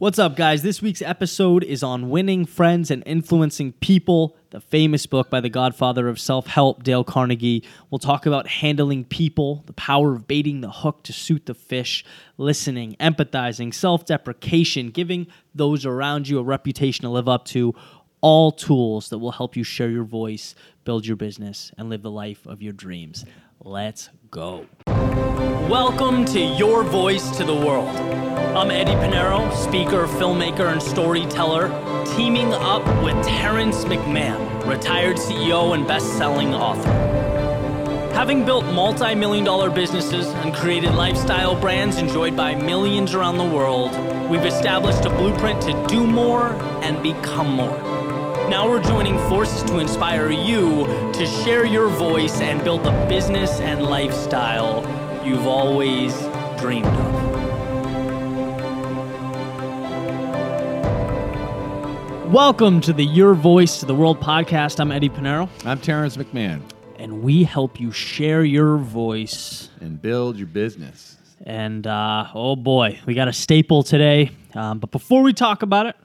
What's up, guys? This week's episode is on winning friends and influencing people, the famous book by the godfather of self help, Dale Carnegie. We'll talk about handling people, the power of baiting the hook to suit the fish, listening, empathizing, self deprecation, giving those around you a reputation to live up to. All tools that will help you share your voice, build your business, and live the life of your dreams. Let's go. Welcome to Your Voice to the World. I'm Eddie Pinero, speaker, filmmaker, and storyteller, teaming up with Terrence McMahon, retired CEO and best selling author. Having built multi million dollar businesses and created lifestyle brands enjoyed by millions around the world, we've established a blueprint to do more and become more. Now we're joining forces to inspire you to share your voice and build the business and lifestyle you've always dreamed of. Welcome to the Your Voice to the World podcast. I'm Eddie Pinero, I'm Terrence McMahon. and we help you share your voice. And build your business. And uh, oh boy, we got a staple today. Um, but before we talk about it,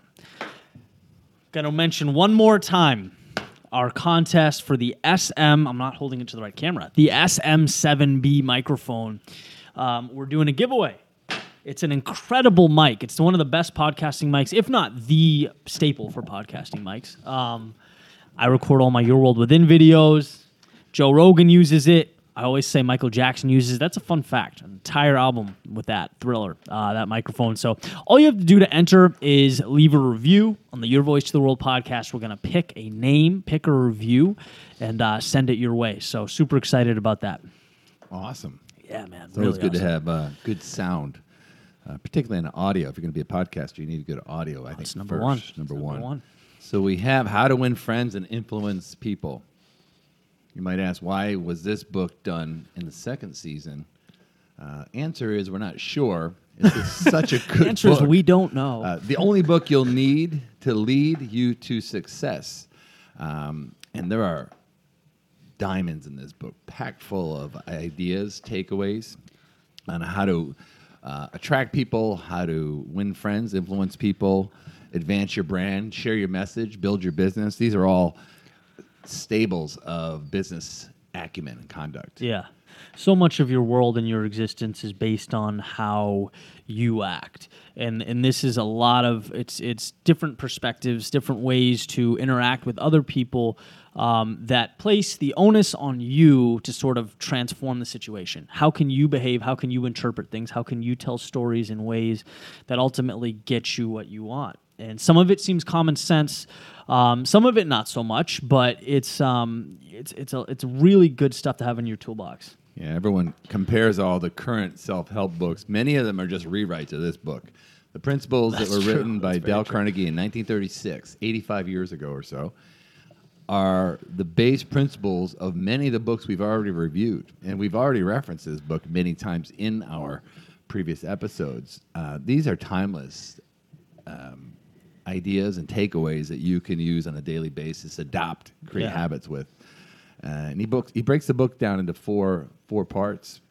got to mention one more time our contest for the SM. I'm not holding it to the right camera. The SM7B microphone. Um, we're doing a giveaway. It's an incredible mic. It's one of the best podcasting mics, if not the staple for podcasting mics. Um, I record all my Your World Within videos. Joe Rogan uses it. I always say Michael Jackson uses. That's a fun fact. An entire album with that Thriller, uh, that microphone. So all you have to do to enter is leave a review on the Your Voice to the World podcast. We're gonna pick a name, pick a review, and uh, send it your way. So super excited about that. Awesome. Yeah, man. It's always good to have uh, good sound, uh, particularly in audio. If you're going to be a podcaster, you need good audio. I think That's number first. one. Number, Number one. one. So we have how to win friends and influence people. You might ask, why was this book done in the second season? Uh, answer is we're not sure. It's such a good Answer is we don't know. Uh, the only book you'll need to lead you to success. Um, and there are diamonds in this book, packed full of ideas, takeaways on how to uh, attract people, how to win friends, influence people, advance your brand, share your message, build your business. These are all stables of business acumen and conduct. Yeah. So much of your world and your existence is based on how you act. And and this is a lot of it's it's different perspectives, different ways to interact with other people um, that place the onus on you to sort of transform the situation. How can you behave? How can you interpret things? How can you tell stories in ways that ultimately get you what you want? And some of it seems common sense, um, some of it not so much. But it's um, it's it's a, it's really good stuff to have in your toolbox. Yeah, everyone compares all the current self-help books. Many of them are just rewrites of this book. The principles That's that were true. written by That's very Dale true. Carnegie in 1936, 85 years ago or so, are the base principles of many of the books we've already reviewed. And we've already referenced this book many times in our previous episodes. Uh, these are timeless um, ideas and takeaways that you can use on a daily basis, adopt, create Yeah. habits with. Uh, and he books, he breaks the book down into four four parts,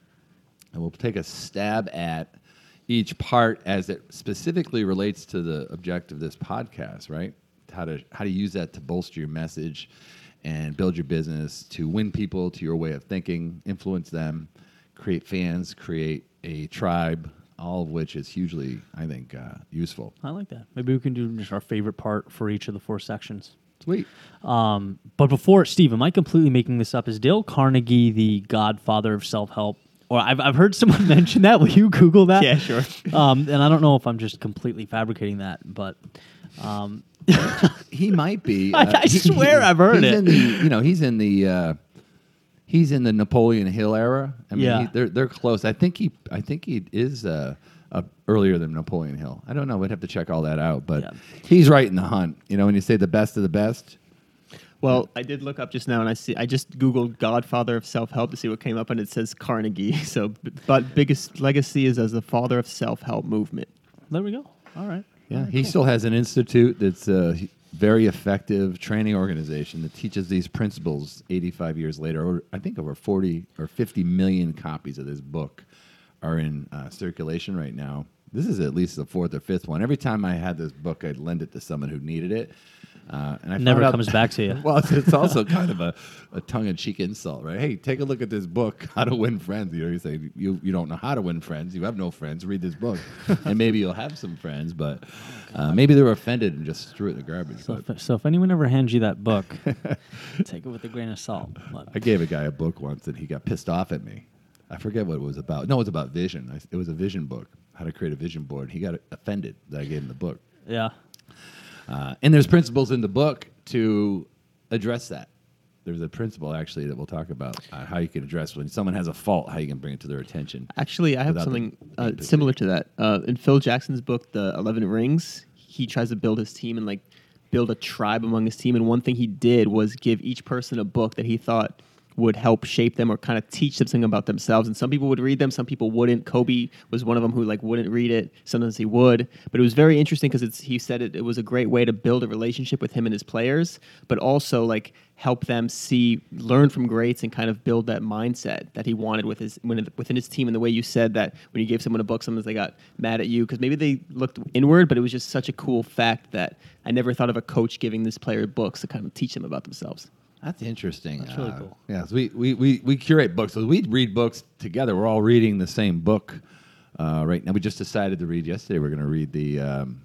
and we'll take a stab at each part as it specifically relates to the objective of this podcast. Right? How to how to use that to bolster your message and build your business to win people to your way of thinking, influence them, create fans, create a tribe. All of which is hugely, I think, uh, useful. I like that. Maybe we can do just our favorite part for each of the four sections. Sweet. Um, but before, Steve, am I completely making this up? Is Dale Carnegie the godfather of self help? Or I've, I've heard someone mention that. Will you Google that? Yeah, sure. Um, and I don't know if I'm just completely fabricating that, but um, He might be. I- I swear I've heard he's it. In the, you know, he's in the uh, he's in the Napoleon Hill era. I mean, Yeah. he, they're they're close. I think he I think he is uh, uh, earlier than Napoleon Hill. I don't know. We'd have to check all that out. But Yeah. he's right in the hunt. You know, when you say the best of the best. Well, I did look up just now, and I see I just googled "Godfather of Self Help" to see what came up, and it says Carnegie. So, but biggest legacy is as the father of self help movement. there we go. All right. Yeah, All right, he cool. still has an institute that's a very effective training organization that teaches these principles 85 years later. Or I think over 40 or 50 million copies of this book are in uh, circulation right now. this is at least the fourth or fifth one. Every time I had this book, I'd lend it to someone who needed it. Uh, and I Never out- comes back to you. well, it's, it's also kind of a, a tongue-in-cheek insult, right? Hey, take a look at this book, How to Win Friends. You know, you say you, you don't know how to win friends. You have no friends. Read this book, and maybe you'll have some friends. But uh, maybe they were offended and just threw it in the garbage. So if, so if anyone ever hands you that book, take it with a grain of salt. But- I gave a guy a book once, and he got pissed off at me. I forget what it was about. No, it was about vision. I, it was a vision book, how to create a vision board. He got offended that I gave him the book. yeah. Uh, and there's principles in the book to address that. There's a principle actually that we'll talk about uh, how you can address when someone has a fault, how you can bring it to their attention. Actually, I have something uh, similar to that. Uh, in Phil Jackson's book, The Eleven Rings, he tries to build his team and like build a tribe among his team. And one thing he did was give each person a book that he thought would help shape them or kind of teach them something about themselves. And some people would read them, some people wouldn't. Kobe was one of them who like wouldn't read it. Sometimes he would, but it was very interesting because it's he said it, it was a great way to build a relationship with him and his players, but also like help them see, learn from greats, and kind of build that mindset that he wanted with his when, within his team. And the way you said that when you gave someone a book, sometimes they got mad at you because maybe they looked inward, but it was just such a cool fact that I never thought of a coach giving this player books to kind of teach them about themselves. That's interesting. That's really Uh, cool. Yeah, so we, we, we, we curate books. So we read books together. We're all reading the same book uh, right now. We just decided to read yesterday. We're going to read the um,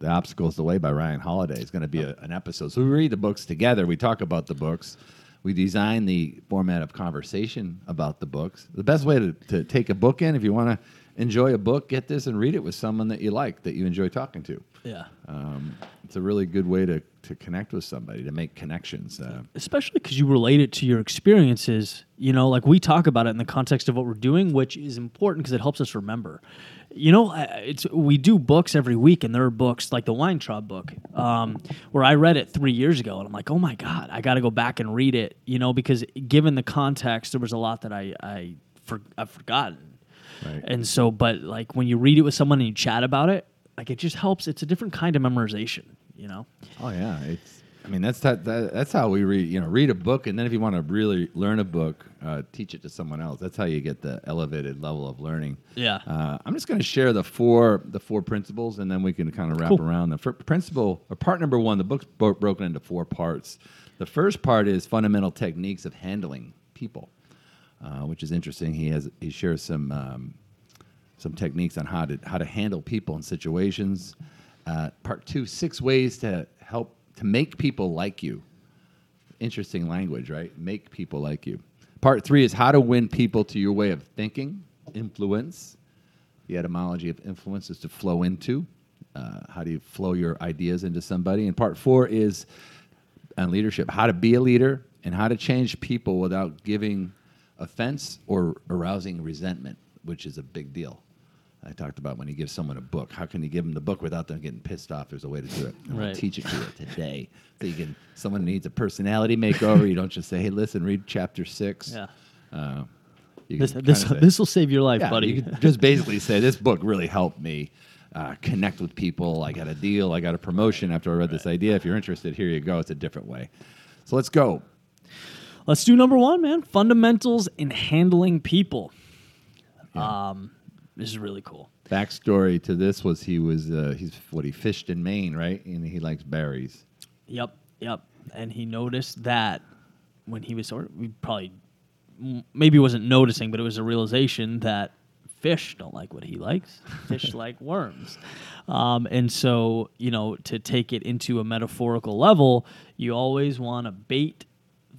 the Obstacles the Way by Ryan Holiday. It's going to be a, an episode. So we read the books together. We talk about the books. We design the format of conversation about the books. The best way to, to take a book in, if you want to enjoy a book, get this and read it with someone that you like, that you enjoy talking to. Yeah. Um, it's a really good way to, to connect with somebody, to make connections. Uh, especially because you relate it to your experiences you know like we talk about it in the context of what we're doing which is important because it helps us remember you know it's we do books every week and there are books like the weintraub book um, where i read it three years ago and i'm like oh my god i got to go back and read it you know because given the context there was a lot that i i for, i've forgotten Right. and so but like when you read it with someone and you chat about it like it just helps it's a different kind of memorization you know Oh yeah, it's. I mean, that's that, that, that's how we read. You know, read a book, and then if you want to really learn a book, uh, teach it to someone else. That's how you get the elevated level of learning. Yeah. Uh, I'm just going to share the four the four principles, and then we can kind of wrap Cool. around them. For principle or part number one, the book's bro- broken into four parts. The first part is fundamental techniques of handling people, uh, which is interesting. He has he shares some. Um, some techniques on how to how to handle people in situations. Uh, part two, six ways to help to make people like you. Interesting language, right? Make people like you. Part three is how to win people to your way of thinking, influence. The etymology of influence is to flow into. Uh, how do you flow your ideas into somebody? And part four is on leadership, how to be a leader and how to change people without giving offense or arousing resentment, which is a big deal. I talked about when you give someone a book. How can you give them the book without them getting pissed off? There's a way to do it. And We'll Right. teach it to you today. So you can. Someone needs a personality makeover. You don't just say, "Hey, listen, read chapter six. yeah Uh, this this say- this will save your life yeah, buddy You could just basically say this book really helped me uh, connect with people. I got a deal. I got a promotion after I read this idea. If you're interested, here you go. It's a different way. So let's go. Let's do number one, man. Fundamentals in handling people. Um, this is really cool. Backstory to this was he was uh, he's what he fished in Maine, right? And he likes berries. Yep, yep. And he noticed that when he was sort of, we probably maybe wasn't noticing, but it was a realization that fish don't like what he likes. Fish like worms. Um, and so, you know, to take it into a metaphorical level, you always want to bait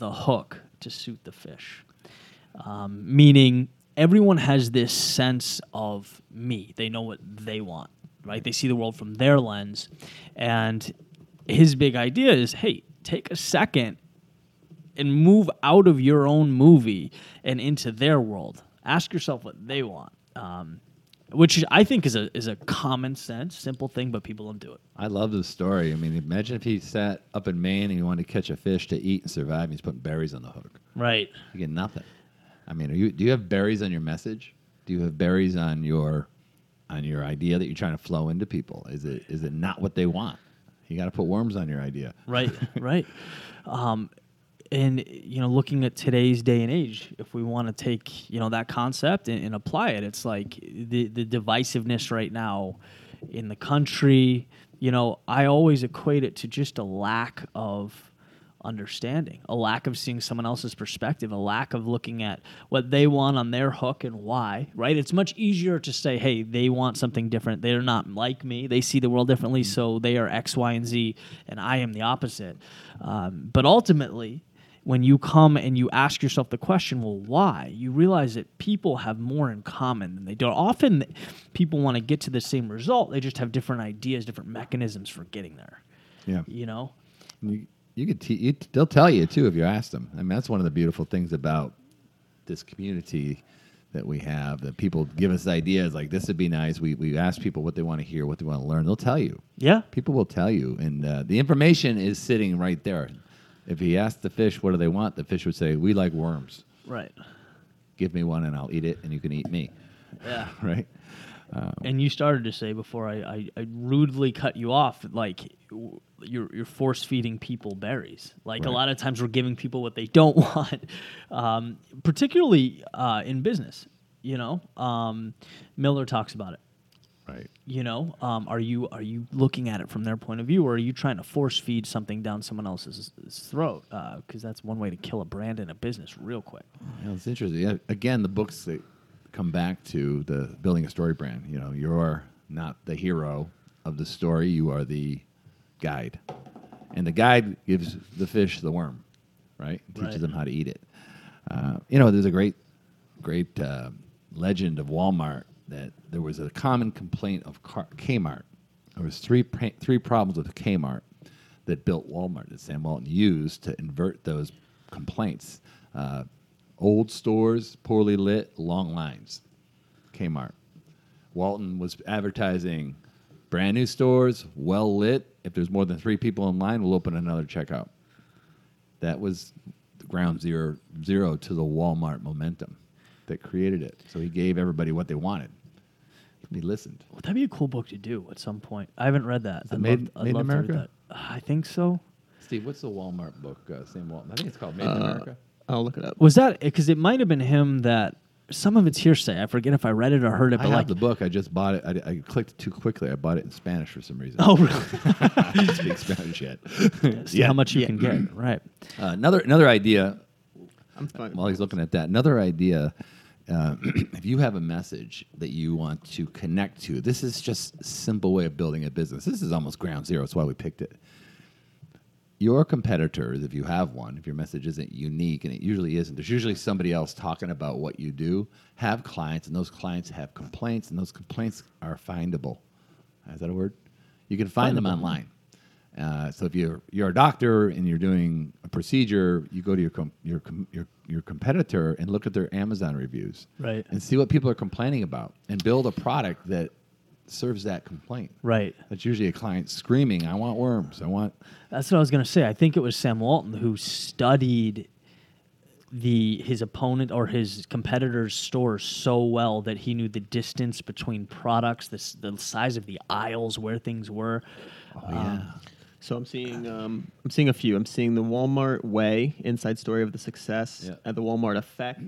the hook to suit the fish. Um, meaning, everyone has this sense of me. They know what they want, right? They see the world from their lens. And his big idea is hey, take a second and move out of your own movie and into their world. Ask yourself what they want. Um, which I think is a is a common sense, simple thing, but people don't do it. I love the story. I mean, imagine if he sat up in Maine and he wanted to catch a fish to eat and survive. And he's putting berries on the hook. Right. You get nothing. I mean, are you, do you have berries on your message? Do you have berries on your on your idea that you're trying to flow into people? Is it is it not what they want? You got to put worms on your idea. right right um, and you know looking at today's day and age if we want to take you know that concept and, and apply it it's like the the divisiveness right now in the country. You know i always equate it to just a lack of understanding a lack of seeing someone else's perspective a lack of looking at what they want on their hook and why right? It's much easier to say hey they want something different. They're not like me. They see the world differently so they are x y and z and i am the opposite. Um, but ultimately when you come and you ask yourself the question, well, why? You realize that people have more in common than they don't. Often, people want to get to the same result. They just have different ideas, different mechanisms for getting there. Yeah. You know, You, you could te- you, they'll tell you too if you ask them. I mean, that's one of the beautiful things about this community that we have. That people give us ideas like this would be nice. We we ask people what they want to hear, what they want to learn. They'll tell you. yeah, People will tell you, and uh, the information is sitting right there. If he asked the fish, "What do they want?" the fish would say, "We like worms. right, Give me one, and I'll eat it, and you can eat me." yeah. Right? And you started to say before I, I, I rudely cut you off, like w- you're you're force feeding people berries. Like a lot of times we're giving people what they don't want, um, particularly uh, in business. You know, um, Miller talks about it. Right. you know um, are you are you looking at it from their point of view or are you trying to force feed something down someone else's throat because that's one way to kill a brand in a business real quick Yeah, it's interesting. Again, the books that come back to the building a story brand. You know, you're not the hero of the story; you are the guide, and the guide gives the fish the worm, right? Teaches Right. them how to eat it. Uh, you know, there's a great, great uh, legend of Walmart that there was a common complaint of Car- Kmart. There was three three problems with Kmart that built Walmart that Sam Walton used to invert those complaints. Uh, old stores, poorly lit, long lines. Kmart. Walton was advertising brand new stores, well lit. If there's more than three people in line, we'll open another checkout. That was ground zero zero to the Walmart momentum that created it. So he gave everybody what they wanted. And he listened. well, that'd be a cool book to do at some point i haven't read that I'd Made- love, I'd Made in love to read America? that. i think so Steve, what's the Walmart book? Uh, Sam Walton. I think it's called Made in Uh, America. I'll look it up. was that because it might have been him that some of it's hearsay i forget if i read it or heard it I but have like the book. I just bought it. I, I clicked too quickly. I bought it in Spanish for some reason. oh really I don't speak Spanish yet. see how much you Yeah. can get right Uh, another another idea. I'm fine. While he's looking at that, another idea. Uh, if you have a message that you want to connect to, this is just a simple way of building a business. This is almost ground zero. That's why we picked it. Your competitors, if you have one, if your message isn't unique, and it usually isn't, there's usually somebody else talking about what you do, have clients, and those clients have complaints, and those complaints are findable. Is that a word? You can find them online. Uh, so if you're you're a doctor and you're doing a procedure, you go to your com- your, com- your your competitor and look at their Amazon reviews, Right. and see what people are complaining about, and build a product that serves that complaint. right That's usually a client screaming, "I want worms! I want." That's what I was gonna say. I think it was Sam Walton who studied the his opponent or his competitor's store so well that he knew the distance between products, the, the size of the aisles where things were. Oh yeah, um, So I'm seeing um, I'm seeing a few. I'm seeing the Walmart way inside story of the success Yeah. and the Walmart effect,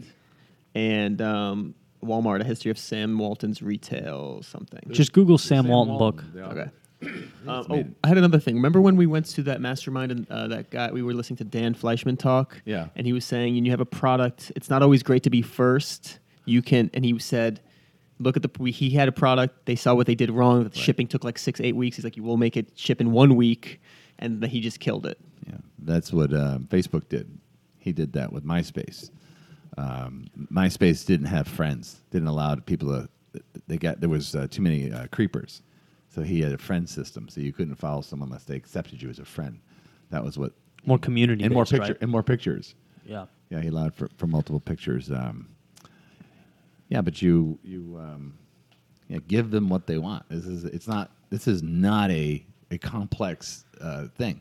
and um, Walmart a history of Sam Walton's retail something. Just Google Sam, Walton, book. the okay. author. Um, oh. I had another thing. Remember when we went to that mastermind and uh, that guy? We were listening to Dan Fleyshman talk. Yeah. And he was saying, "And you have a product. It's not always great to be first. You can." And he said, "Look at the. He had a product. They saw what they did wrong. The shipping took like six, eight weeks. He's like, you will make it ship in one week, and then he just killed it. Yeah, that's what uh, Facebook did. He did that with MySpace. Um, MySpace didn't have friends. Didn't allow people to. They got there was uh, too many uh, creepers, so he had a friend system. So you couldn't follow someone unless they accepted you as a friend. That was what. More community and more based, picture right? and more pictures. Yeah. Yeah, he allowed for, for multiple pictures. Um, yeah, but you you um, yeah, give them what they want. This is it's not this is not a a complex uh, thing.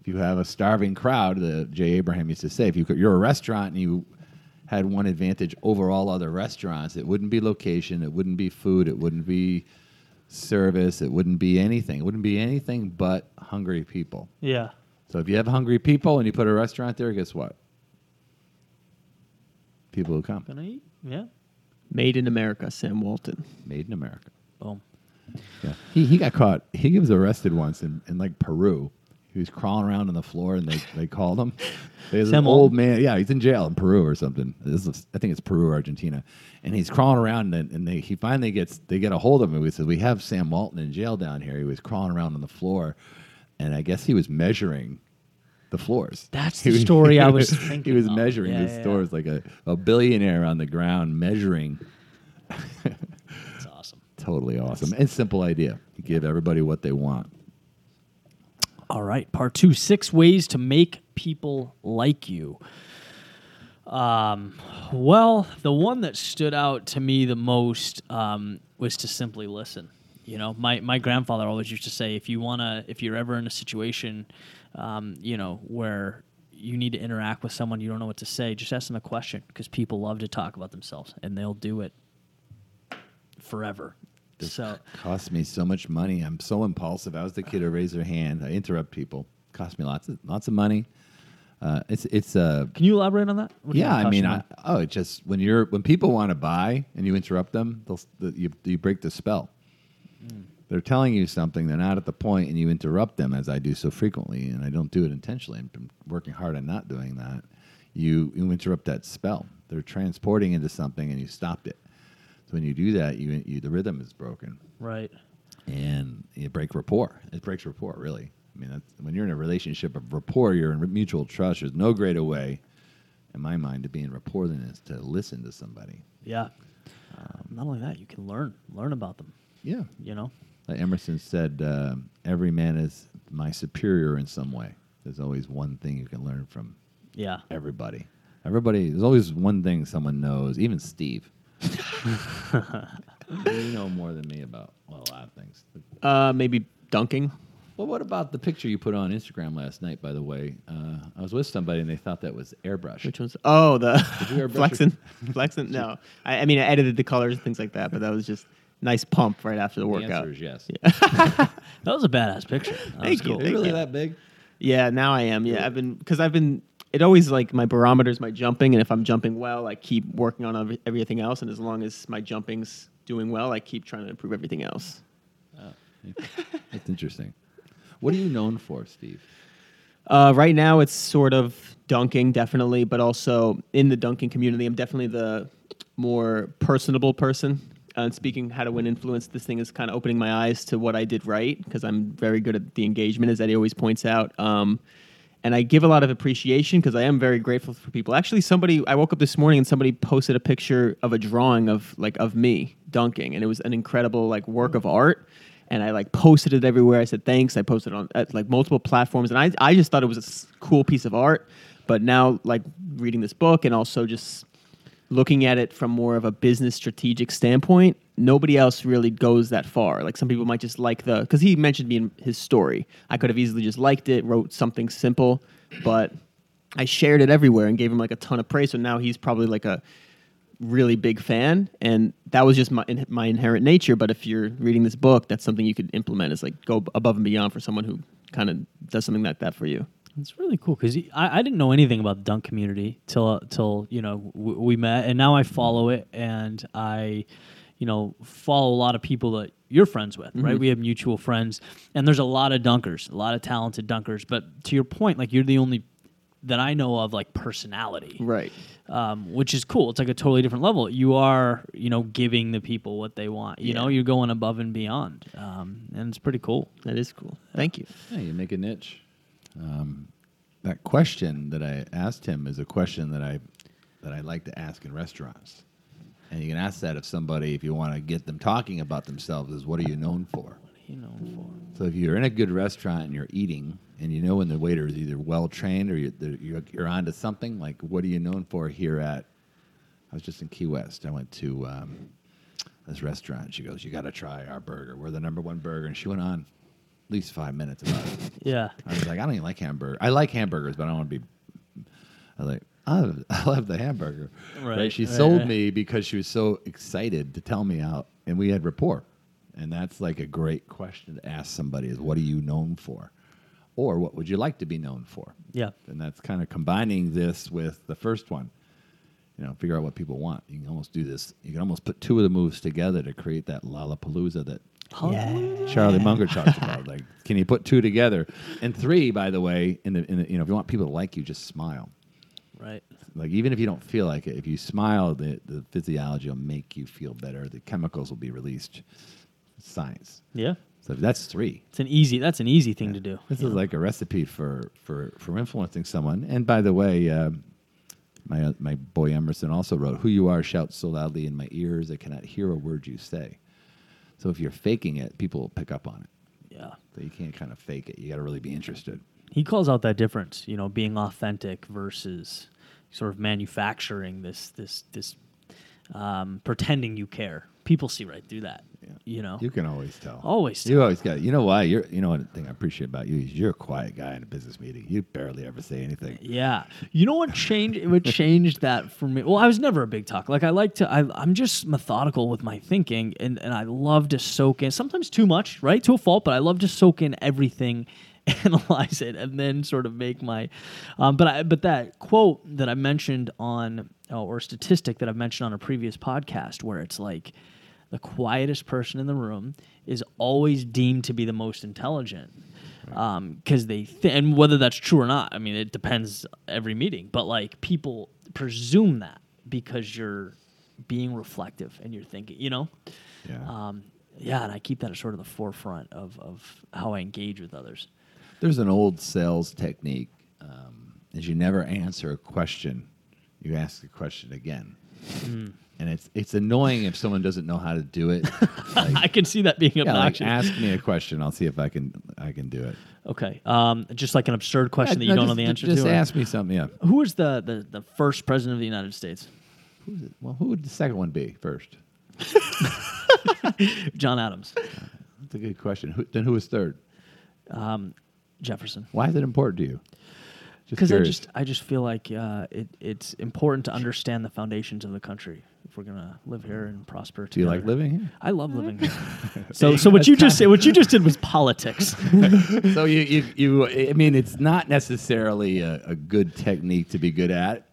If you have a starving crowd, the Jay Abraham used to say, if you could, you're a restaurant and you had one advantage over all other restaurants, it wouldn't be location, it wouldn't be food, it wouldn't be service, it wouldn't be anything. It wouldn't be anything but hungry people. Yeah. So if you have hungry people and you put a restaurant there, guess what? People who come. Gonna eat? Yeah. Made in America, Sam Walton. Made in America. Boom. Yeah. He, he got caught. He was arrested once in, in like Peru. He was crawling around on the floor and they, they called him. There's an old man. Yeah, he's in jail in Peru or something. This is, I think it's Peru or Argentina. And he's crawling around and, and they, he finally gets, they get a hold of him. He says, We have Sam Walton in jail down here. He was crawling around on the floor. And I guess he was measuring the floors. That's the story I was thinking. He was of. measuring Yeah, his yeah, stores like a, a billionaire on the ground measuring. That's awesome. Totally awesome. And simple idea. You give everybody what they want. All right, part two: six ways to make people like you. Um, well, the one that stood out to me the most um, was to simply listen. You know, my my grandfather always used to say, if you wanna, if you're ever in a situation, um, you know, where you need to interact with someone, you don't know what to say, just ask them a question because people love to talk about themselves and they'll do it forever. So cost me so much money. I'm so impulsive. I was the kid who raised their hand. I interrupt people. Cost me lots of lots of money. Uh, it's it's uh, Can you elaborate on that? What yeah. I mean, I, oh, it just when you're when people want to buy and you interrupt them, they'll, the, you you break the spell. They're telling you something. They're not at the point, and you interrupt them, as I do so frequently, and I don't do it intentionally. I'm working hard on not doing that. You you interrupt that spell. They're transporting into something, and you stopped it. So when you do that, you, you the rhythm is broken right. and you break rapport. It breaks rapport, really. I mean, that's, when you're in a relationship of rapport, you're in mutual trust. There's no greater way, in my mind, to be in rapport than is to listen to somebody. Yeah. Um, Not only that, you can learn learn about them. Yeah. You know. Like Emerson said, uh, every man is my superior in some way. There's always one thing you can learn from Yeah. everybody. Everybody, there's always one thing someone knows, even Steve. you know more than me about well, a lot of things. Uh, maybe dunking. Well, what about the picture you put on Instagram last night? By the way, uh, I was with somebody and they thought that was airbrush. Which one's? Oh, the airbrush flexing. flexing. No, I, I mean I edited the colors and things like that, but that was just nice pump right after the the workout. answer is yes. That was a badass picture. That Thank you, cool. Is it thank really you. that big? Yeah, now I am. Yeah, I've been because I've been. It always like my barometer is my jumping, and if I'm jumping well, I keep working on every, everything else. And as long as my jumping's doing well, I keep trying to improve everything else. That's interesting. What are you known for, Steve? Uh, right now, it's sort of dunking, definitely, but also in the dunking community, I'm definitely the more personable person. Uh, speaking how to win influence, this thing is kind of opening my eyes to what I did right because I'm very good at the engagement, as Eddie always points out. Um, and I give a lot of appreciation because I am very grateful for people. Actually, somebody I woke up this morning and somebody posted a picture of a drawing of like of me dunking, and it was an incredible like work of art. And I like posted it everywhere. I said thanks. I posted it on at, like multiple platforms, and I I just thought it was a cool piece of art. But now, like reading this book and also just looking at it from more of a business strategic standpoint, nobody else really goes that far. Like some people might just like the because he mentioned me in his story. I could have easily just liked it, wrote something simple, but I shared it everywhere and gave him like a ton of praise. So now he's probably like a really big fan, and that was just my in, my inherent nature. But if you're reading this book, that's something you could implement. Is like go above and beyond for someone who kind of does something like that for you. It's really cool because I, I didn't know anything about the dunk community till till you know w- we met, and now I follow it, and I, you know, follow a lot of people that you're friends with, right? We have mutual friends, and there's a lot of dunkers, a lot of talented dunkers. But to your point, like you're the only that I know of like personality, Right. um, which is cool. It's like a totally different level. You are, you know, giving the people what they want. You know, you're going above and beyond, um, and it's pretty cool. That is cool. Thank you. Yeah, you make a niche. Um, that question that I asked him is a question that I that I like to ask in restaurants. And you can ask that of somebody if you want to get them talking about themselves is what are you known for? What are You know, for So if you're in a good restaurant and you're eating, and you know when the waiter is either well trained or you're, you're, you're onto something, like what are you known for here at? I was just in Key West. I went to um, this restaurant. She goes, "You got to try our burger. We're the number one burger." And she went on at least five minutes about it. yeah, I was like, I don't even like hamburger. I like hamburgers, but I don't want to be. I was like, I I love the hamburger. Right, She right, sold right. me because she was so excited to tell me out, and we had rapport. And that's like a great question to ask somebody: is what are you known for? or what would you like to be known for? Yeah. And that's kind of combining this with the first one. You know, figure out what people want. You can almost do this. You can almost put two of the moves together to create that Lollapalooza that Charlie Munger talks about. Like, can you put two together? And three, by the way, in the, in the you know, if you want people to like you, just smile. Right. Like even if you don't feel like it, if you smile, the, the physiology will make you feel better. The chemicals will be released. Science. Yeah. So that's three. It's an easy. That's an easy thing to do. This you is like a recipe for for for influencing someone. And by the way, uh, my uh, my boy Emerson also wrote, "Who you are shouts so loudly in my ears, I cannot hear a word you say." So if you're faking it, people will pick up on it. yeah. So you can't kind of fake it. You got to really be interested. He calls out that difference. You know, being authentic versus sort of manufacturing this this this um, pretending you care. People see right through that. Yeah. You know. You can always tell. Always You always got. You know why? You're. You know one thing I appreciate about you is you're a quiet guy in a business meeting. You barely ever say anything. Yeah. You know what changed? it would change that for me? Well, I was never a big talker. Like I like to. I, I'm just methodical with my thinking, and and I love to soak in. Sometimes too much, right? To a fault, but I love to soak in everything, analyze it, and then sort of make my. Um, but I but that quote that I mentioned on uh, or statistic that I've mentioned on a previous podcast, where it's like. The quietest person in the room is always deemed to be the most intelligent because they th- and whether that's true or not i mean it depends every meeting but like people presume that because you're being reflective and you're thinking you know Yeah. um, yeah and i keep that at sort of the forefront of, of how i engage with others There's an old sales technique. Um, is you never answer a question, you ask the question again. Hmm. And it's it's annoying if someone doesn't know how to do it. i can see that being yeah, like obnoxious ask me a question. I'll see if I can I can do it. okay um, just like an absurd question that you no, don't know the answer Just to or- ask me something. Yeah. who was the, the, the first president of the united states Who's it? Well, who would the second one be first? john adams That's a good question. Who, then who was third? um, jefferson Why is it important to you? Just because I curious. just I just feel like uh, it it's important to understand the foundations of the country if we're gonna live here and prosper. do you like living here? I love living here. so so what you just said what you just did was politics. so you, you, you, I mean, it's not necessarily a, a good technique to be good at.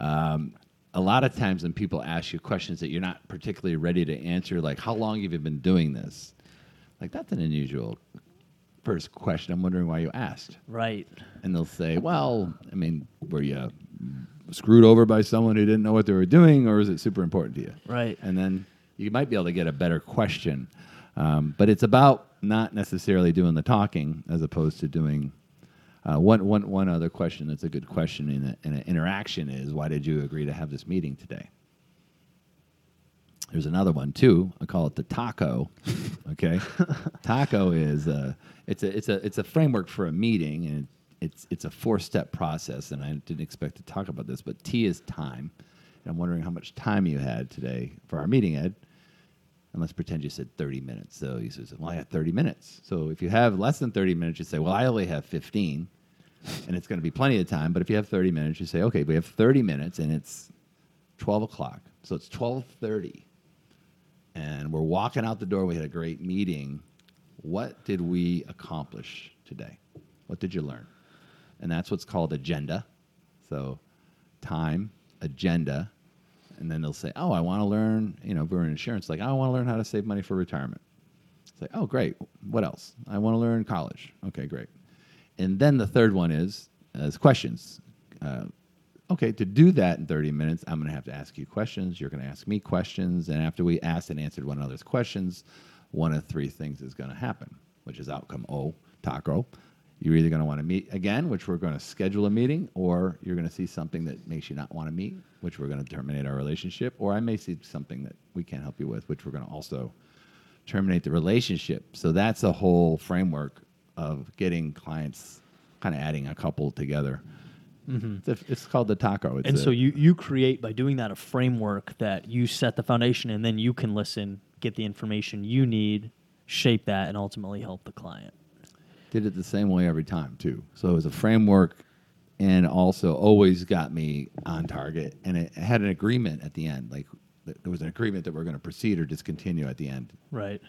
Um, a lot of times when people ask you questions that you're not particularly ready to answer, like how long have you been doing this? Like that's an unusual first question. I'm wondering why you asked. right. And they'll say, well, I mean, were you screwed over by someone who didn't know what they were doing, or is it super important to you? Right. And then you might be able to get a better question. Um, but it's about not necessarily doing the talking as opposed to doing. Uh, one, one, one other question that's a good question in, a, in an interaction is why did you agree to have this meeting today? There's another one too. I call it the taco. Okay, taco is uh, it's a it's a it's a framework for a meeting, and it's it's a four step process. And I didn't expect to talk about this, but T is time. And I'm wondering how much time you had today for our meeting, Ed. And let's pretend you said 30 minutes. So you says, Well, I have 30 minutes. So if you have less than 30 minutes, you say, Well, I only have 15. And it's going to be plenty of time. But if you have 30 minutes, you say, Okay, we have 30 minutes and it's 12 o'clock. So it's 12:30 and we're walking out the door. We had a great meeting. What did we accomplish today? What did you learn? And that's what's called agenda. So, time, agenda, and then they'll say, "Oh, I want to learn." You know, if we're in insurance, like, "I want to learn how to save money for retirement." It's like, "Oh, great. What else? I want to learn college." Okay, great. And then the third one is as questions. Uh, okay, to do that in 30 minutes, I'm going to have to ask you questions. You're going to ask me questions. And after we asked and answered one another's questions, one of three things is going to happen, which is outcome O, taco. You're either going to want to meet again, which we're going to schedule a meeting, or you're going to see something that makes you not want to meet, which we're going to terminate our relationship, or I may see something that we can't help you with, which we're going to also terminate the relationship. So that's a whole framework of getting clients, kind of adding a couple together. Mm-hmm. It's, a- it's called the taco. It's And so you you create by doing that a framework that you set the foundation and then you can listen, get the information you need, shape that and ultimately help the client. Did it the same way every time too. So it was a framework, and also always got me on target. And it had an agreement at the end. Like th- there was an agreement that we're going to proceed or discontinue at the end. Right.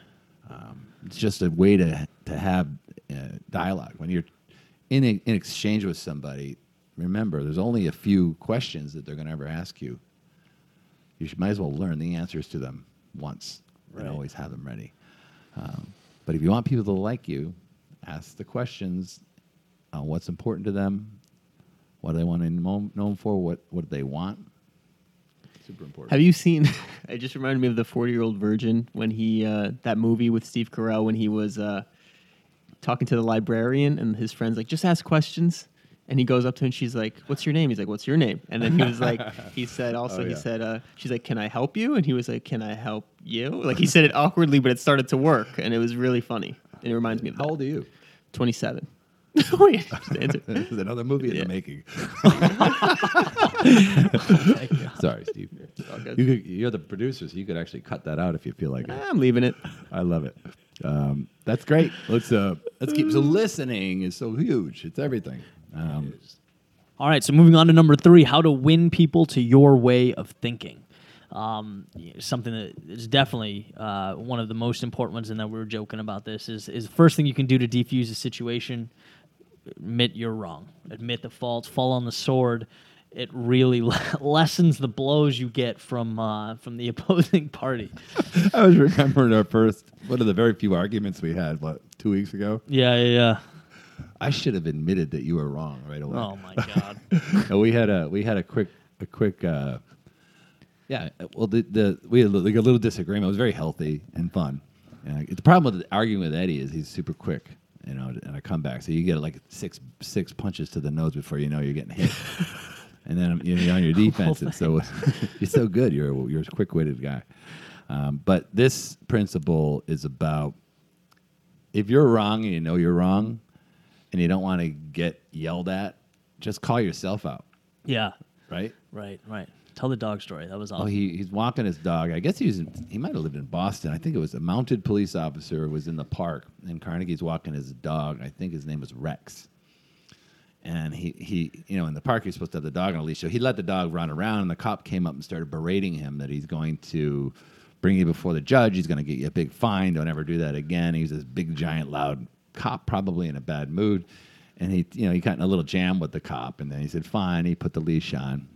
It's just a way to to have uh, dialogue when you're in a, in exchange with somebody, remember there's only a few questions that they're going to ever ask you. You should, might as well learn the answers to them once Right. and always have them ready. Um, but if you want people to like you, ask the questions on what's important to them, what do they want to know known for, what what do they want. Super important. Have you seen? it just reminded me of the Forty Year Old Virgin when he uh, that movie with Steve Carell when he was uh, talking to the librarian and his friends like just ask questions. And he goes up to her and she's like, "What's your name?" He's like, "What's your name?" And then he was like, he said also Oh, he said, uh, "She's like, can I help you?" And he was like, "Can I help you?" Like he said it awkwardly, but it started to work, and it was really funny. And it reminds me of How that. old are you? Twenty-seven. Wait, just. This is another movie in Yeah. the making. Sorry, Steve. good. You could, you're the producer, so you could actually cut that out if you feel like it. I'm leaving it. I love it. Um, that's great. Let's uh, let's keep. So listening is so huge. It's everything. Um, All right, so moving on to number three how to win people to your way of thinking. Um, something that is definitely uh, one of the most important ones, and that we were joking about this is is the first thing you can do to defuse a situation. Admit you're wrong. Admit the faults. Fall on the sword. It really lessens the blows you get from uh, from the opposing party. I was remembering our first one of the very few arguments we had. What two weeks ago? Yeah, yeah, yeah. I should have admitted that you were wrong right away. Oh my god. And we had a we had a quick a quick uh, yeah well the, the we had like a little disagreement. It was very healthy and fun. Uh, the problem with arguing with Eddie is he's super quick you know and a comeback. So you get like six six punches to the nose before you know you're getting hit. And then you're on your defense. And so you're so good. You're a, you're a quick witted guy. Um, but this principle is about if you're wrong and you know you're wrong and you don't want to get yelled at just call yourself out. Yeah. right? Right, right. Tell the dog story. That was Oh, awesome. he, he's walking his dog. I guess he was. In, he might have lived in Boston. I think it was a mounted police officer was in the park, and Carnegie's walking his dog. I think his name was Rex. And he, he, you know, in the park, you're supposed to have the dog on a leash. So he let the dog run around, and the cop came up and started berating him that he's going to bring you before the judge. He's going to get you a big fine. Don't ever do that again. He's this big, giant, loud cop, probably in a bad mood. And he, you know, he got in a little jam with the cop, and then he said, "Fine." He put the leash on,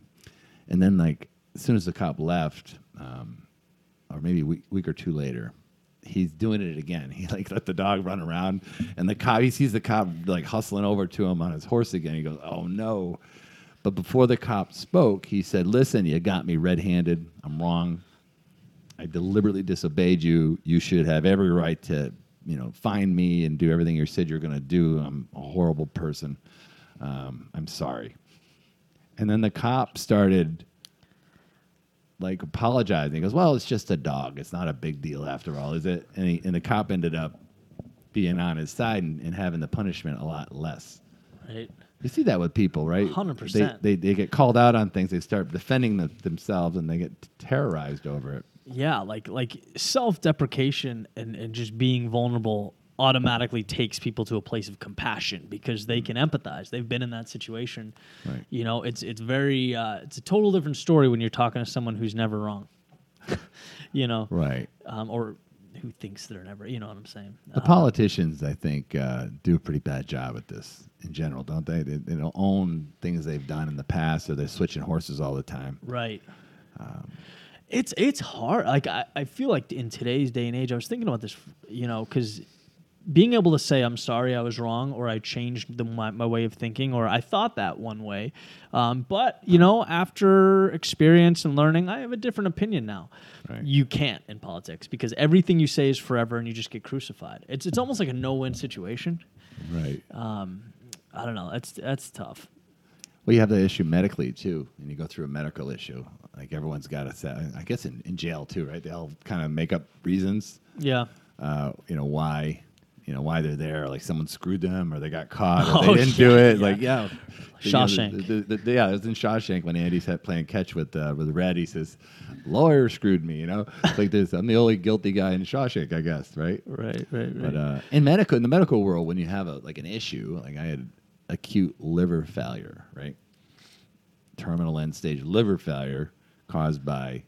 and then like as soon as the cop left, um, or maybe a week, week or two later, he's doing it again. He like let the dog run around, and the cop he sees the cop like hustling over to him on his horse again. He goes, "Oh no!" But before the cop spoke, he said, "Listen, you got me red-handed. I'm wrong. I deliberately disobeyed you. You should have every right to, you know, find me and do everything you said you're going to do. I'm a horrible person. Um, I'm sorry." And then the cop started like apologizing. He goes, "Well, it's just a dog. It's not a big deal after all, is it?" And, he, and the cop ended up being on his side and, and having the punishment a lot less. Right. You see that with people, right? 100%. They, they, they get called out on things. They start defending the, themselves, and they get terrorized over it. Yeah, like like self-deprecation and, and just being vulnerable automatically takes people to a place of compassion because they can empathize. They've been in that situation. Right. You know, it's it's very uh, it's a total different story when you're talking to someone who's never wrong. you know, Right. um, or who thinks they're never. You know what I'm saying? The Uh, politicians, I think, uh, do a pretty bad job at this in general, don't they? They, they don't own things they've done in the past, or they're switching horses all the time. Right. Um, it's it's hard. Like I, I feel like in today's day and age, I was thinking about this, you know, because being able to say I'm sorry, I was wrong, or I changed the, my, my way of thinking, or I thought that one way, um, but you know, after experience and learning, I have a different opinion now. Right. You can't in politics because everything you say is forever, and you just get crucified. It's it's almost like a no-win situation. Right. Um, I don't know. That's that's tough. Well, you have the issue medically too, and you go through a medical issue. Like everyone's got to say, I guess in, in jail too, right? They all kind of make up reasons, Yeah. uh, you know, why, you know, why they're there. Like someone screwed them, or they got caught, or Oh, they didn't do it. yeah. Like yeah, You know, Shawshank. the- the- the- yeah, it was in Shawshank when Andy's had playing catch with uh, with Red. He says, "Lawyer screwed me." You know, it's like this. I'm the only guilty guy in Shawshank, I guess, right? Right. Right. right But uh, in medical, in the medical world, when you have a like an issue, like I had acute liver failure, right? Terminal end stage liver failure caused by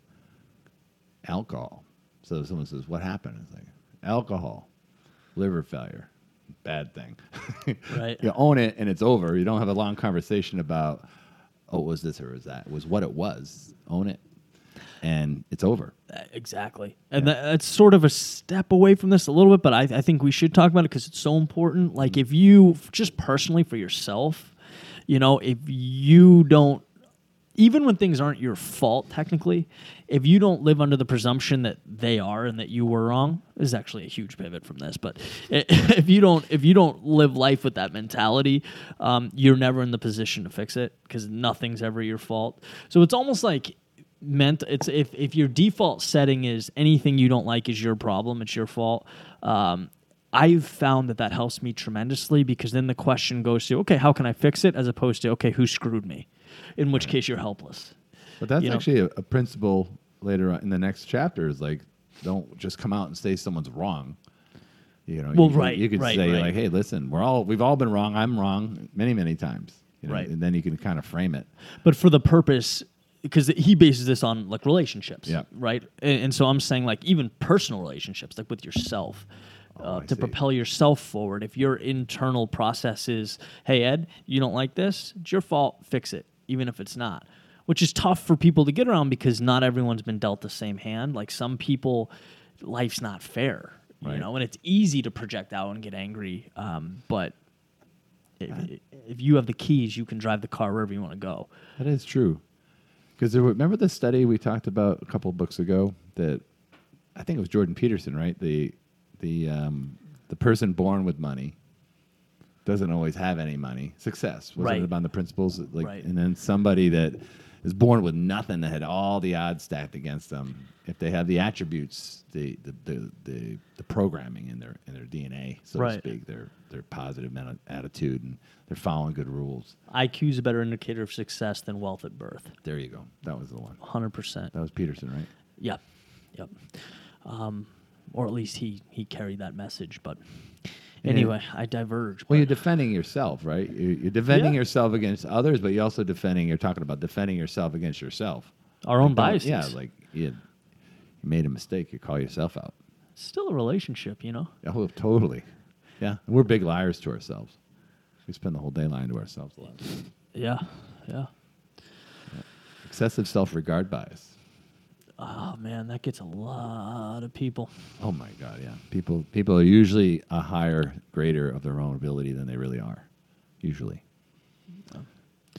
alcohol. So someone says, "What happened?" It's like alcohol, liver failure. bad thing. Right. you own it and it's over. You don't have a long conversation about, oh, was this or was that? It was what it was. Own it, and it's over. Uh, Exactly. And that, that's sort of a step away from this a little bit, but I, I think we should talk about it because it's so important. Like, if you, just personally for yourself, you know, if you don't, even when things aren't your fault, technically, if you don't live under the presumption that they are and that you were wrong, is actually a huge pivot from this. But if you don't, if you don't live life with that mentality, um, you're never in the position to fix it because nothing's ever your fault. So it's almost like meant it's if if your default setting is anything you don't like is your problem, it's your fault. Um, I've found that that helps me tremendously because then the question goes to okay, how can I fix it, as opposed to okay, who screwed me, in which case you're helpless. But that's You know? actually a, a principle later on in the next chapter. Is like, don't just come out and say someone's wrong. You know, Well, you, could- right, You could right, say right. like, "Hey, listen, we're all we've all been wrong. I'm wrong many, many times." You know, Right. And then you can kind of frame it. but for the purpose because he bases this on like relationships Yeah. right and, and so i'm saying like even personal relationships like with yourself Oh, uh, to see. propel yourself forward if your internal process is hey ed you don't like this it's your fault fix it even if it's not which is tough for people to get around because not everyone's been dealt the same hand like some people life's not fair you Right. know and it's easy to project out and get angry um, but if, if you have the keys you can drive the car wherever you want to go That is true. Because remember the study we talked about a couple of books ago that I think it was Jordan Peterson, right? The the um, the person born with money doesn't always have any money. Success wasn't Right. it about the principles, like, Right. and then somebody that is born with nothing that had all the odds stacked against them. If they have the attributes, the the the, the, the programming in their in their DNA, so Right. to speak, their their positive mental attitude, and they're following good rules. IQ is a better indicator of success than wealth at birth. There you go. That was the one. 100%. That was Peterson, right? Yep. Yep. Um, or at least he, he carried that message. But anyway, I diverge. Well, you're defending yourself, right? You're, you're defending Yeah. yourself against others, but you're also defending. You're talking about defending yourself against yourself. our own biases. Yeah, like you, you made a mistake. You call yourself out. Still a relationship, you know? Oh, totally. Yeah, and we're big liars to ourselves. We spend the whole day lying to ourselves a lot. Yeah. Yeah. Excessive self-regard bias. Oh, man, that gets a lot of people. Oh my God, yeah. People people are usually a higher grader of their own ability than they really are. Usually.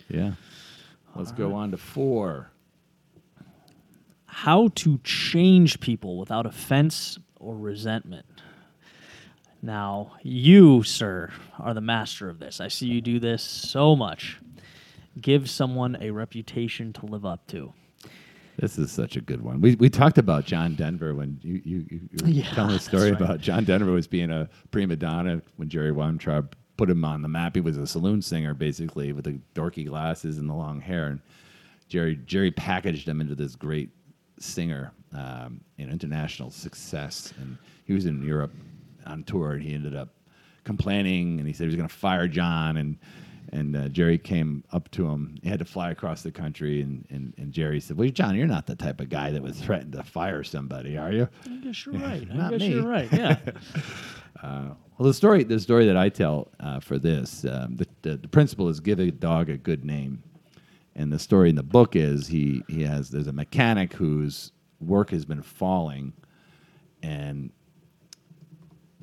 Yeah. Let's go on to four. How to change people without offense or resentment. Now, you, sir, are the master of this. I see you do this so much. Give someone a reputation to live up to. This is such a good one. We, we talked about John Denver when you you, you, were Yeah, telling the story right. about John Denver was being a prima donna when Jerry Weintraub put him on the map. He was a saloon singer basically with the dorky glasses and the long hair, and Jerry Jerry packaged him into this great singer, um, an international success. And he was in Europe on tour, and he ended up complaining, and he said he was going to fire John, and and uh, Jerry came up to him. He had to fly across the country, and, and, and Jerry said, "Well, John, you're not the type of guy that would threaten to fire somebody, are you?" I guess you're right. I Not guess me. you're right. Yeah. Well, the story the story that I tell uh, for this, um, the, the the principle is give a dog a good name, and the story in the book is he he has there's a mechanic whose work has been falling, and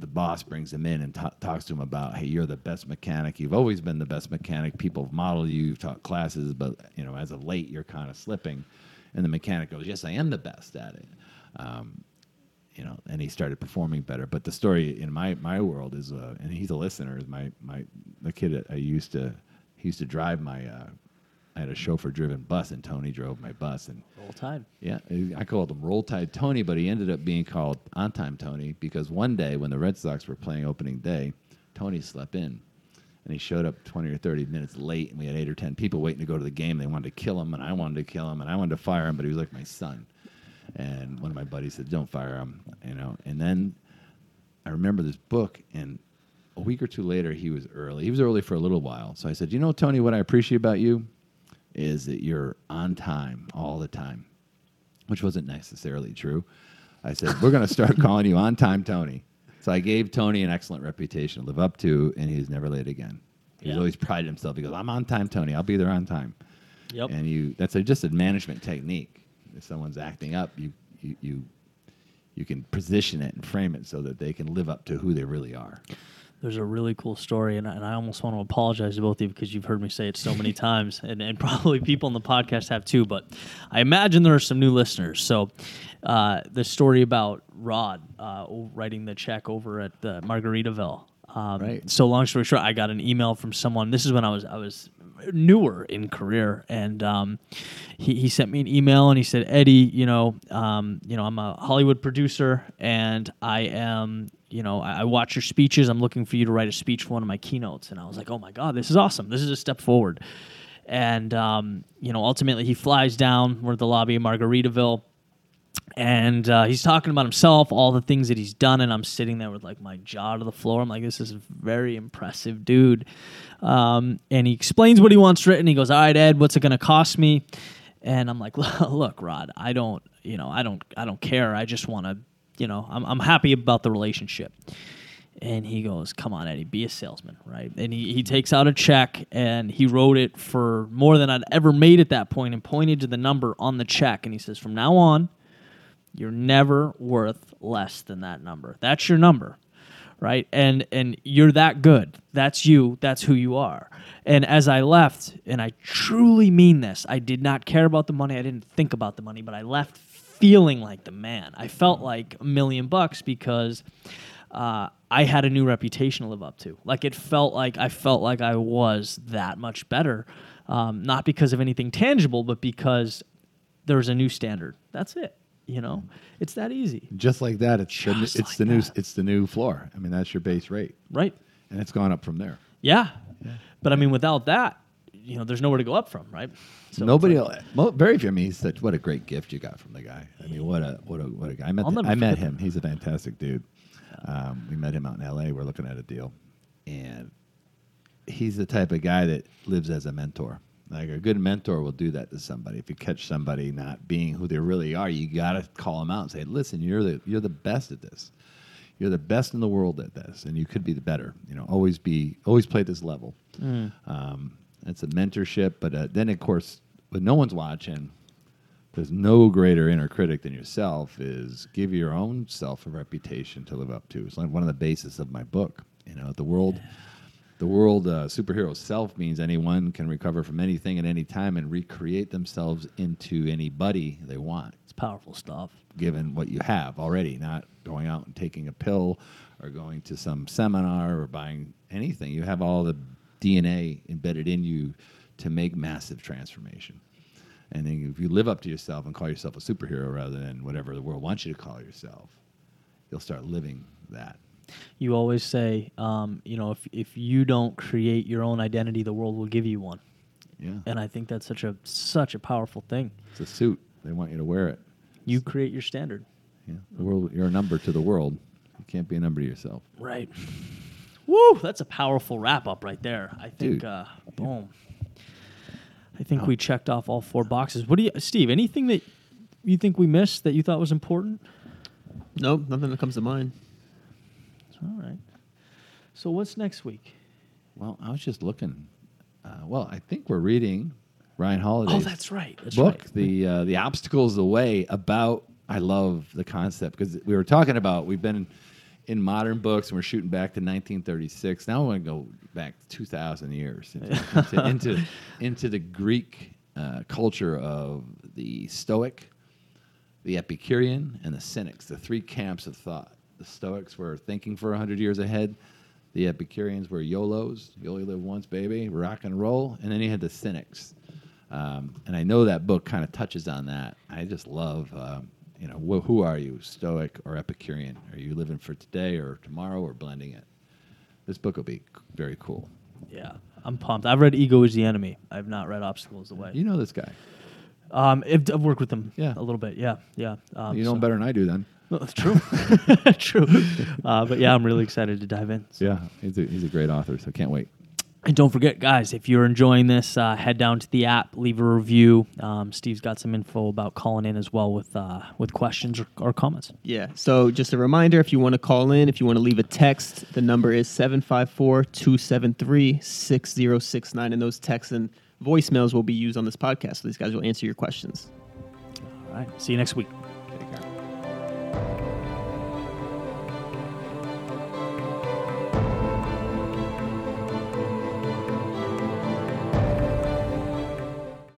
the boss brings him in and ta talks to him about, hey, you're the best mechanic. You've always been the best mechanic. People have modeled you. You've taught classes, but you know, as of late, you're kind of slipping. And the mechanic goes, yes, I am the best at it. Um, you know, and he started performing better. But the story in my my world is, uh, and he's a listener. Is my my the kid I used to he used to drive my. Uh, I had a chauffeur-driven bus, and Tony drove my bus, and Roll Tide. yeah, I called him Roll Tide Tony, but he ended up being called On Time Tony because one day when the Red Sox were playing opening day, Tony slept in. And he showed up 20 or 30 minutes late, and we had eight or 10 people waiting to go to the game. They wanted to kill him, and I wanted to kill him, and I wanted to fire him, but he was like my son. And one of my buddies said, Don't fire him, you know. And then I remember this book, and a week or two later, he was early. He was early for a little while. So I said, You know, Tony, what I appreciate about you is that you're on time all the time, which wasn't necessarily true. I said, We're going to start calling you on time Tony. So I gave Tony an excellent reputation to live up to, and he's never late again. He's Yeah. always prided himself. He goes, "I'm on time, Tony. I'll be there on time." Yep. And you that's a, just a management technique. If someone's acting up, you you you you can position it and frame it so that they can live up to who they really are. There's a really cool story, and I, and I almost want to apologize to both of you because you've heard me say it so many times, and, and probably people in the podcast have too. But I imagine there are some new listeners. So, uh, the story about Rod uh, writing the check over at the Margaritaville. Um, Right. So, long story short, I got an email from someone. This is when I was I was newer in career, and um, he, he sent me an email and he said, Eddie, you know, um, you know, I'm a Hollywood producer, and I am, you know, I, I watch your speeches. I'm looking for you to write a speech for one of my keynotes, and I was like, oh my god, this is awesome. This is a step forward. And um, you know, ultimately, he flies down. We're at the lobby of Margaritaville and uh, he's talking about himself, all the things that he's done, and I'm sitting there with like my jaw to the floor. I'm like, this is a very impressive dude. Um, and he explains what he wants written. He goes, "All right, Ed, what's it going to cost me?" And I'm like, "Look, Rod, I don't, you know, I don't, I don't care. I just want to, you know, I'm, I'm happy about the relationship." And he goes, Come on, Eddie, be a salesman, right? And he, he takes out a check and he wrote it for more than I'd ever made at that point and pointed to the number on the check. And he says, From now on, you're never worth less than that number. That's your number, right? And and you're that good. That's you. That's who you are. And as I left, and I truly mean this, I did not care about the money. I didn't think about the money, but I left feeling like the man. I felt like a million bucks because uh, I had a new reputation to live up to. Like it felt like I felt like I was that much better, um, not because of anything tangible, but because there was a new standard. That's it. You know, it's that easy, Just like that, it's the, it's like the new it's the new floor. I mean, that's your base rate, right? and it's gone up from there. Yeah. But I mean, without that, you know, there's nowhere to go up from, right? So Nobody, mo- very few. I mean, he's such what a great gift you got from the guy. I mean, what a what a what a guy. I met the- I met him. He's a fantastic dude. Um, we met him out in L.A. We're looking at a deal, and he's the type of guy that lives as a mentor. Like a good mentor will do that to somebody. If you catch somebody not being who they really are, you got to call them out and say, "Listen, you're the you're the best at this. You're the best in the world at this, and you could be the better. You know, always be always play this level." Um, it's a mentorship, but uh, then of course, when no one's watching, there's no greater inner critic than yourself. Is give your own self a reputation to live up to. It's like one of the basis of my book. You know, the world, the world uh, superhero self means anyone can recover from anything at any time and recreate themselves into anybody they want It's powerful stuff. given what you have already, not going out and taking a pill or going to some seminar or buying anything. You have all the DNA embedded in you to make massive transformation. And then if you live up to yourself and call yourself a superhero rather than whatever the world wants you to call yourself, you'll start living that. You always say, um, you know, if if you don't create your own identity, the world will give you one. Yeah. And I think that's such a such a powerful thing. It's a suit. They want you to wear it. You create your standard. Yeah. The world, you're a number to the world. You can't be a number to yourself. Right. Woo! That's a powerful wrap up right there. I think. Dude. Uh, boom. I think we checked off all four boxes. What do you, Steve? Anything that you think we missed that you thought was important? Nope, nothing that comes to mind. All right. So what's next week? Well, I was just looking. Uh, well, I think we're reading Ryan Holiday's Oh, that's right. That's book, right. the uh, the obstacles the way. About I love the concept because we were talking about we've been in modern books and we're shooting back to 1936. Now I want to go back 2,000 years into into, into, into the Greek uh, culture of the Stoic, the Epicurean, and the Cynics. The three camps of thought. The Stoics were thinking for 100 years ahead. The Epicureans were YOLOs, you only live once, baby, rock and roll. And then you had the Cynics. Um, and I know that book kind of touches on that. I just love, um, you know, wh- who are you, Stoic or Epicurean? Are you living for today or tomorrow or blending it? This book will be c- very cool. Yeah, I'm pumped. I've read Ego is the Enemy. I've not read Obstacles the Way. You know this guy. Um, I've, I've worked with him Yeah. a little bit. Yeah, yeah. Um, you know so- him better than I do, then. Well, that's true. true. Uh, but yeah, I'm really excited to dive in. So, Yeah, he's a, he's a great author, so can't wait. And don't forget, guys, if you're enjoying this, uh, head down to the app, leave a review. Um, Steve's got some info about calling in as well with uh, with questions or, or comments. Yeah. So just a reminder if you want to call in, if you want to leave a text, the number is 754 273 6069. And those texts and voicemails will be used on this podcast. So these guys will answer your questions. All right. See you next week.